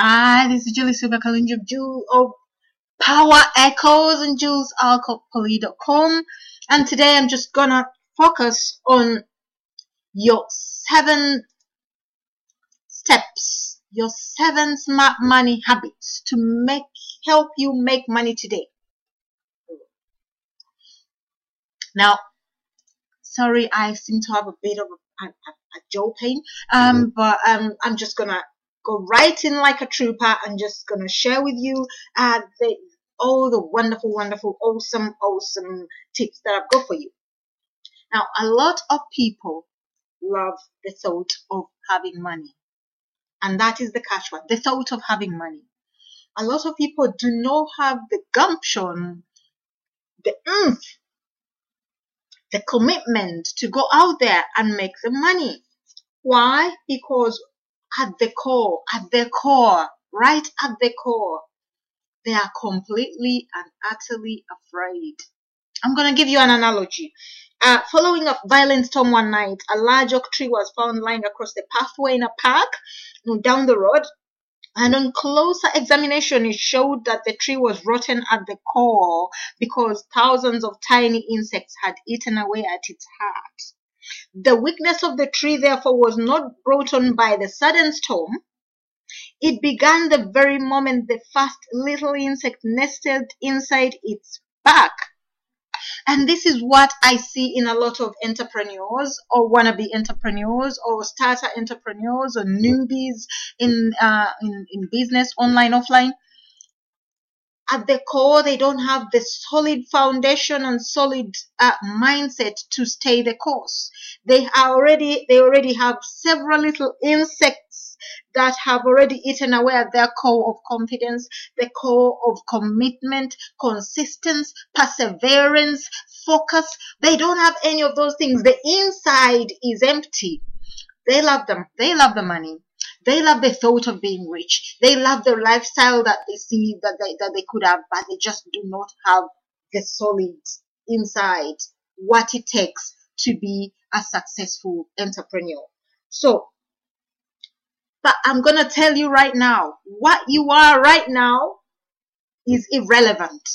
Hi, this is Julie Silva Kalungi, Jewel of Power Echoes and JewelsAlcopoly.com. And today I'm just gonna focus on your seven steps, your seven smart money habits to make help you make money today. Now, sorry, I seem to have a bit of a, a, a jaw pain, um, but um, I'm just gonna go right in like a trooper and just gonna share with you uh, the, all the wonderful, wonderful, awesome, awesome tips that I've got for you. Now, a lot of people love the thought of having money. And that is the catchword, the thought of having money. A lot of people do not have the gumption, the oomph, the commitment to go out there and make the money. Why? Because at the core, at the core, right at the core, they are completely and utterly afraid. I'm going to give you an analogy. Uh, following a violent storm one night, a large oak tree was found lying across the pathway in a park down the road. And on closer examination, it showed that the tree was rotten at the core because thousands of tiny insects had eaten away at its heart. The weakness of the tree, therefore, was not brought on by the sudden storm. It began the very moment the first little insect nested inside its bark. And this is what I see in a lot of entrepreneurs or wannabe entrepreneurs or starter entrepreneurs or newbies in, uh, in, in business, online, offline at the core they don't have the solid foundation and solid uh, mindset to stay the course. They are already they already have several little insects that have already eaten away at their core of confidence the core of commitment consistency perseverance focus. They don't have any of those things. The inside is empty. They love them they love the money they love the thought of being rich. They love the lifestyle that they see that they, that they could have, but they just do not have the solid inside what it takes to be a successful entrepreneur. So, but I'm going to tell you right now, what you are right now is irrelevant.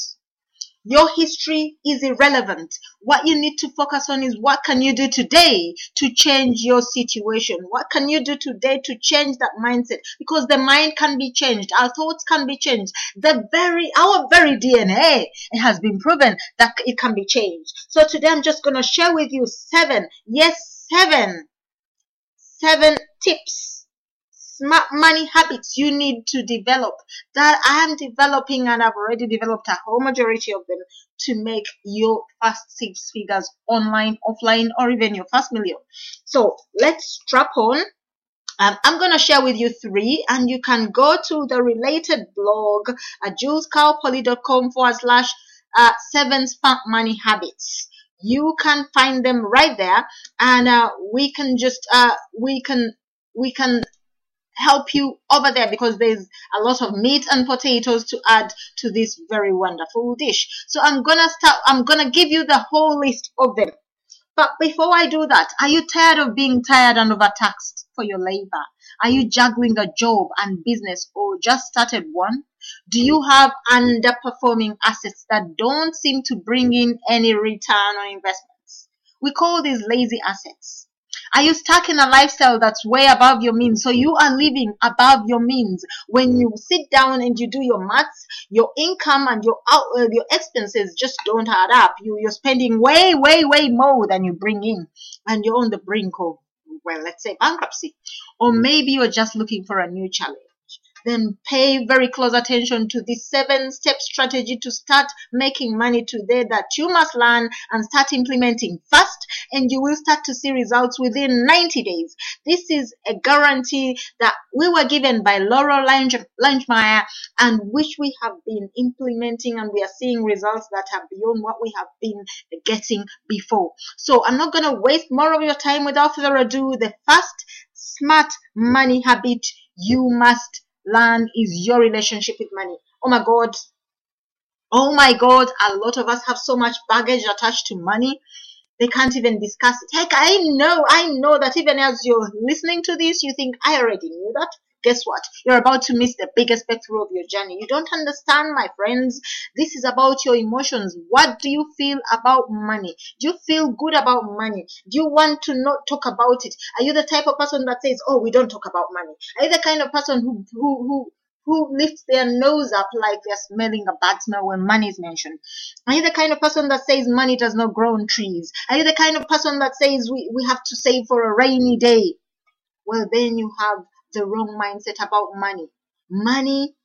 Your history is irrelevant. What you need to focus on is what can you do today to change your situation? What can you do today to change that mindset? Because the mind can be changed. Our thoughts can be changed. The very, our very DNA, it has been proven that it can be changed. So today I'm just going to share with you seven, yes, seven, seven tips smart money habits you need to develop that I am developing and I've already developed a whole majority of them to make your first six figures online, offline, or even your first million. So let's strap on. Um, I'm going to share with you three, and you can go to the related blog at JewelsCalPoly.com forward slash uh, seven smart money habits you can find them right there and uh, we can just uh, we can we can help you over there because there's a lot of meat and potatoes to add to this very wonderful dish. So I'm gonna start, I'm gonna give you the whole list of them. But before I do that, are you tired of being tired and overtaxed for your labor? Are you juggling a job and business or just started one? Do you have underperforming assets that don't seem to bring in any return on investments? We call these lazy assets. Are you stuck in a lifestyle that's way above your means? So you are living above your means. When you sit down and you do your maths, your income and your out, uh, your expenses just don't add up. You you're spending way way way more than you bring in, and you're on the brink of well, let's say bankruptcy, or maybe you're just looking for a new challenge then pay very close attention to this seven step strategy to start making money today that you must learn and start implementing fast and you will start to see results within 90 days. This is a guarantee that we were given by Loral Langemeier and which we have been implementing and we are seeing results that are beyond what we have been getting before. So I'm not going to waste more of your time without further ado. The first smart money habit you must learn is your relationship with money. Oh my God. Oh my God. A lot of us have so much baggage attached to money. They can't even discuss it. Heck, I know, I know that even as you're listening to this, you think, I already knew that. Guess what? You're about to miss the biggest breakthrough of your journey. You don't understand, my friends. This is about your emotions. What do you feel about money? Do you feel good about money? Do you want to not talk about it? Are you the type of person that says, "Oh, we don't talk about money"? Are you the kind of person who who who who lifts their nose up like they're smelling a bad smell when money is mentioned? Are you the kind of person that says money does not grow on trees? Are you the kind of person that says we, we have to save for a rainy day? Well, then you have the wrong mindset about money. Money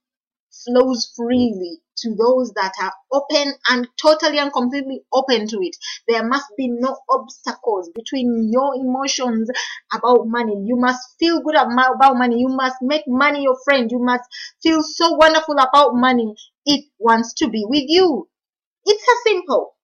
flows freely to those that are open and totally and completely open to it. There must be no obstacles between your emotions about money. You must feel good about money. You must make money your friend. You must feel so wonderful about money. It wants to be with you. It's as simple.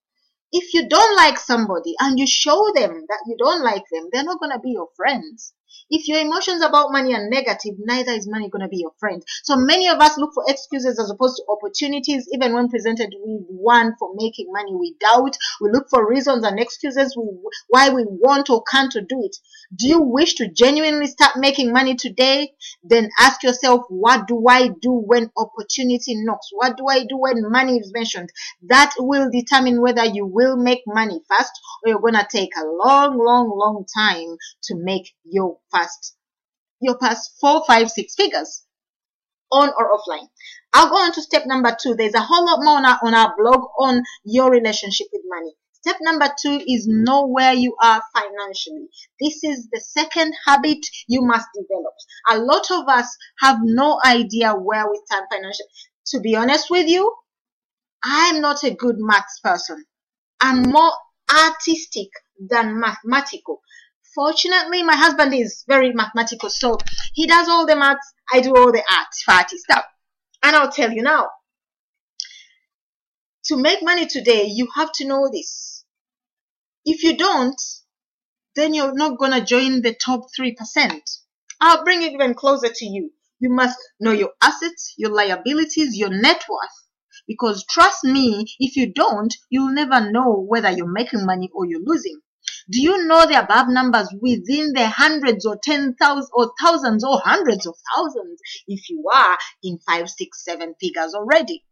If you don't like somebody and you show them that you don't like them, they're not going to be your friends. If your emotions about money are negative, neither is money going to be your friend. So many of us look for excuses as opposed to opportunities, even when presented with one for making money. We doubt, we look for reasons and excuses why we want or can't do it. Do you wish to genuinely start making money today? Then ask yourself, what do I do when opportunity knocks? What do I do when money is mentioned? That will determine whether you will make money fast or you're going to take a long, long, long time to make your past your past four, five, six figures on or offline. I'll go on to step number two. There's a whole lot more on our, on our blog on your relationship with money. Step number two is know where you are financially. This is the second habit you must develop. A lot of us have no idea where we stand financially. To be honest with you, I'm not a good maths person. I'm more artistic than mathematical. Fortunately, my husband is very mathematical, so he does all the maths, I do all the art, farty stuff. And I'll tell you now, to make money today, you have to know this if you don't, then you're not going to join the top 3%. I'll bring it even closer to you. You must know your assets, your liabilities, your net worth. Because trust me, if you don't, you'll never know whether you're making money or you're losing. Do you know the above numbers within the hundreds or ten thousand or thousands or hundreds of thousands if you are in five, six, seven figures already?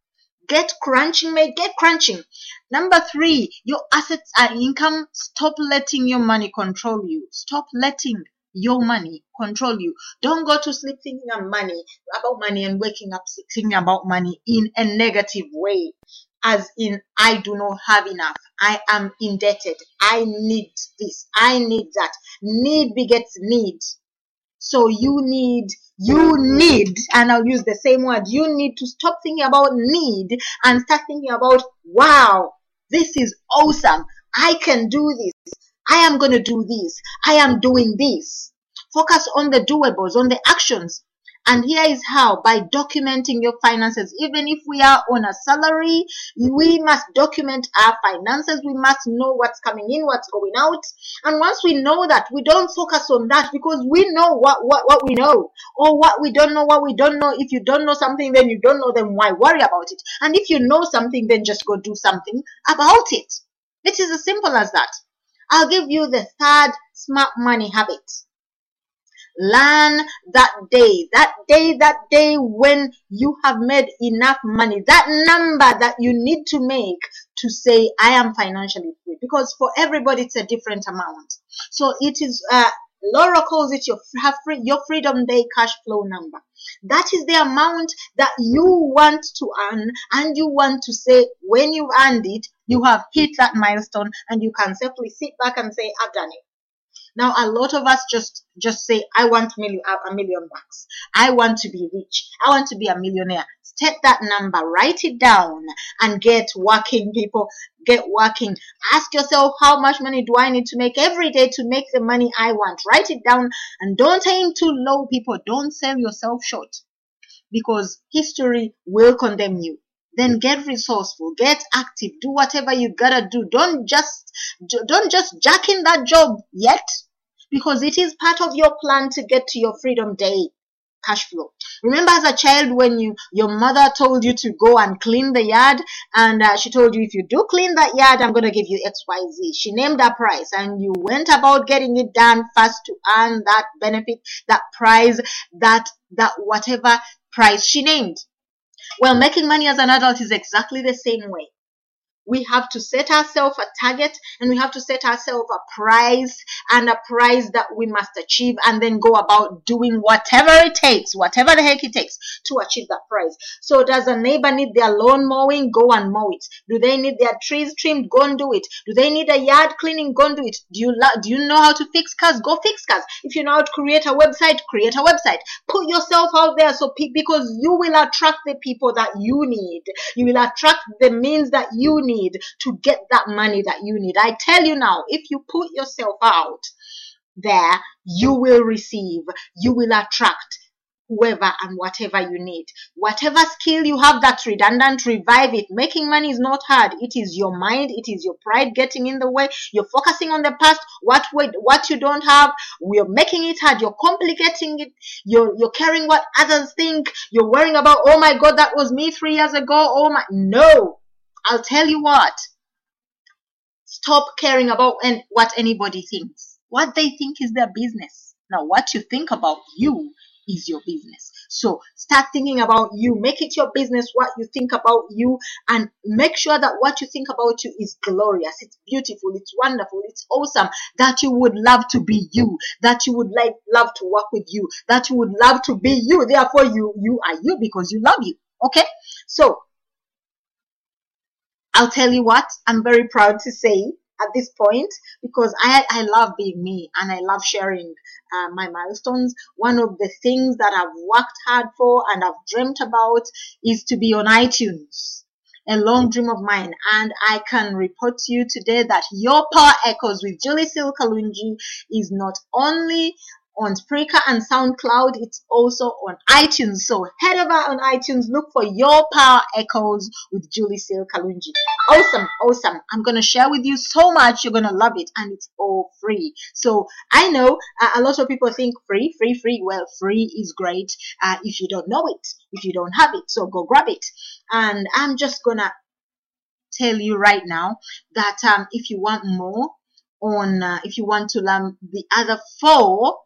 Get crunching, mate. Get crunching. Number three, your assets are income. Stop letting your money control you. Stop letting your money control you. Don't go to sleep thinking about money, about money and waking up thinking about money in a negative way. As in, I do not have enough. I am indebted. I need this. I need that. Need begets need. So you need you need, and I'll use the same word, you need to stop thinking about need and start thinking about, wow, this is awesome. I can do this. I am going to do this. I am doing this. Focus on the doables, on the actions. And here is how by documenting your finances. Even if we are on a salary, we must document our finances. We must know what's coming in, what's going out. And once we know that, we don't focus on that because we know what, what, what we know or what we don't know, what we don't know. If you don't know something, then you don't know, then why worry about it? And if you know something, then just go do something about it. It is as simple as that. I'll give you the third smart money habit. Learn that day, that day, that day when you have made enough money, that number that you need to make to say, I am financially free. Because for everybody, it's a different amount. So it is, uh, Loral calls it your free, your freedom day cash flow number. That is the amount that you want to earn and you want to say when you've earned it, you have hit that milestone and you can safely sit back and say, I've done it. Now, a lot of us just just say, "I want million, a million bucks. I want to be rich. I want to be a millionaire." Set that number, write it down, and get working. People, get working. Ask yourself, how much money do I need to make every day to make the money I want? Write it down, and don't aim too low. People, don't sell yourself short, because history will condemn you then get resourceful get active do whatever you gotta do don't just don't just jack in that job yet because it is part of your plan to get to your freedom day cash flow. Remember as a child when you your mother told you to go and clean the yard and uh, she told you if you do clean that yard I'm going to give you XYZ. She named a price and you went about getting it done fast to earn that benefit, that prize, that that whatever price she named. Well, making money as an adult is exactly the same way we have to set ourselves a target and we have to set ourselves a price and a price that we must achieve and then go about doing whatever it takes, whatever the heck it takes to achieve that price. So does a neighbor need their lawn mowing? Go and mow it. Do they need their trees trimmed? Go and do it. Do they need a yard cleaning? Go and do it. Do you do you know how to fix cars? Go fix cars. If you know how to create a website, create a website. Put yourself out there so pe- because you will attract the people that you need. You will attract the means that you need need to get that money that you need. I tell you now, if you put yourself out there, you will receive, you will attract whoever and whatever you need. Whatever skill you have that's redundant, revive it. Making money is not hard. It is your mind, it is your pride getting in the way. You're focusing on the past, what what you don't have. You're making it hard. You're complicating it. You're you're caring what others think. You're worrying about, oh my god, that was me three years ago. Oh my no. I'll tell you what. Stop caring about and what anybody thinks. What they think is their business. Now, what you think about you is your business. So start thinking about you. Make it your business what you think about you and make sure that what you think about you is glorious. It's beautiful. It's wonderful. It's awesome that you would love to be you, that you would like love to work with you, that you would love to be you. Therefore you, you are you because you love you. Okay. So I'll tell you what, I'm very proud to say at this point because I, I love being me and I love sharing uh, my milestones. One of the things that I've worked hard for and I've dreamt about is to be on iTunes. A long dream of mine, and I can report to you today that Your Power Echoes with Julie Sil Kalungi is not only on Spreaker and SoundCloud. It's also on iTunes. So head over on iTunes, look for Your Power Echoes with Julie Sil Kalungi. Awesome, awesome. I'm going to share with you so much. You're going to love it and it's all free. So I know uh, a lot of people think free, free, free. Well, free is great uh, if you don't know it, if you don't have it. So go grab it. And I'm just going to tell you right now that um, if you want more on, uh, if you want to learn the other four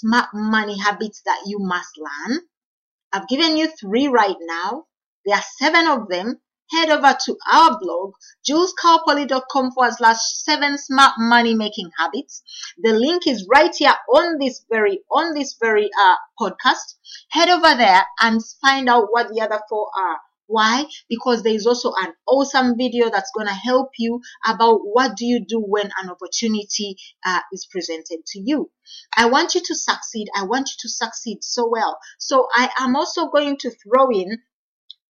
smart money habits that you must learn. I've given you three right now. There are seven of them. Head over to our blog, julescarpoly.com forward slash seven smart money making habits. The link is right here on this very, on this very, uh, podcast. Head over there and find out what the other four are. Why? Because there is also an awesome video that's going to help you about what do you do when an opportunity uh, is presented to you. I want you to succeed. I want you to succeed so well. So I am also going to throw in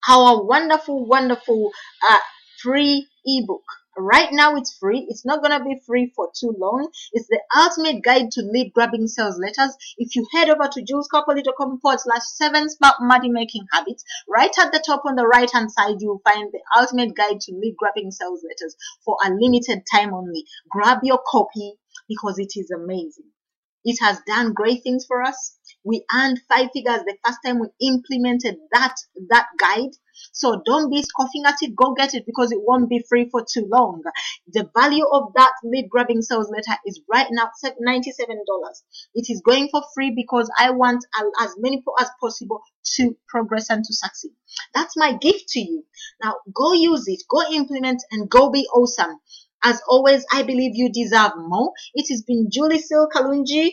our wonderful, wonderful uh, free ebook Right now it's free. It's not going to be free for too long. It's the ultimate guide to lead grabbing sales letters. If you head over to julescarpoly.com forward slash seven smart money making habits, right at the top on the right hand side, you'll find the ultimate guide to lead grabbing sales letters for a limited time only. Grab your copy because it is amazing. It has done great things for us. We earned five figures the first time we implemented that, that guide so don't be scoffing at it. Go get it because it won't be free for too long. The value of that lead grabbing sales letter is right now $97. It is going for free because I want as many people as possible to progress and to succeed. That's my gift to you. Now go use it, go implement and go be awesome. As always, I believe you deserve more. It has been Julie Sil Kalungi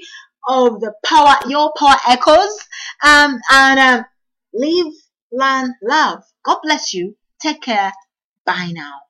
of the Power, Your Power Echoes. Um, and um, live, learn, love. God bless you. Take care. Bye now.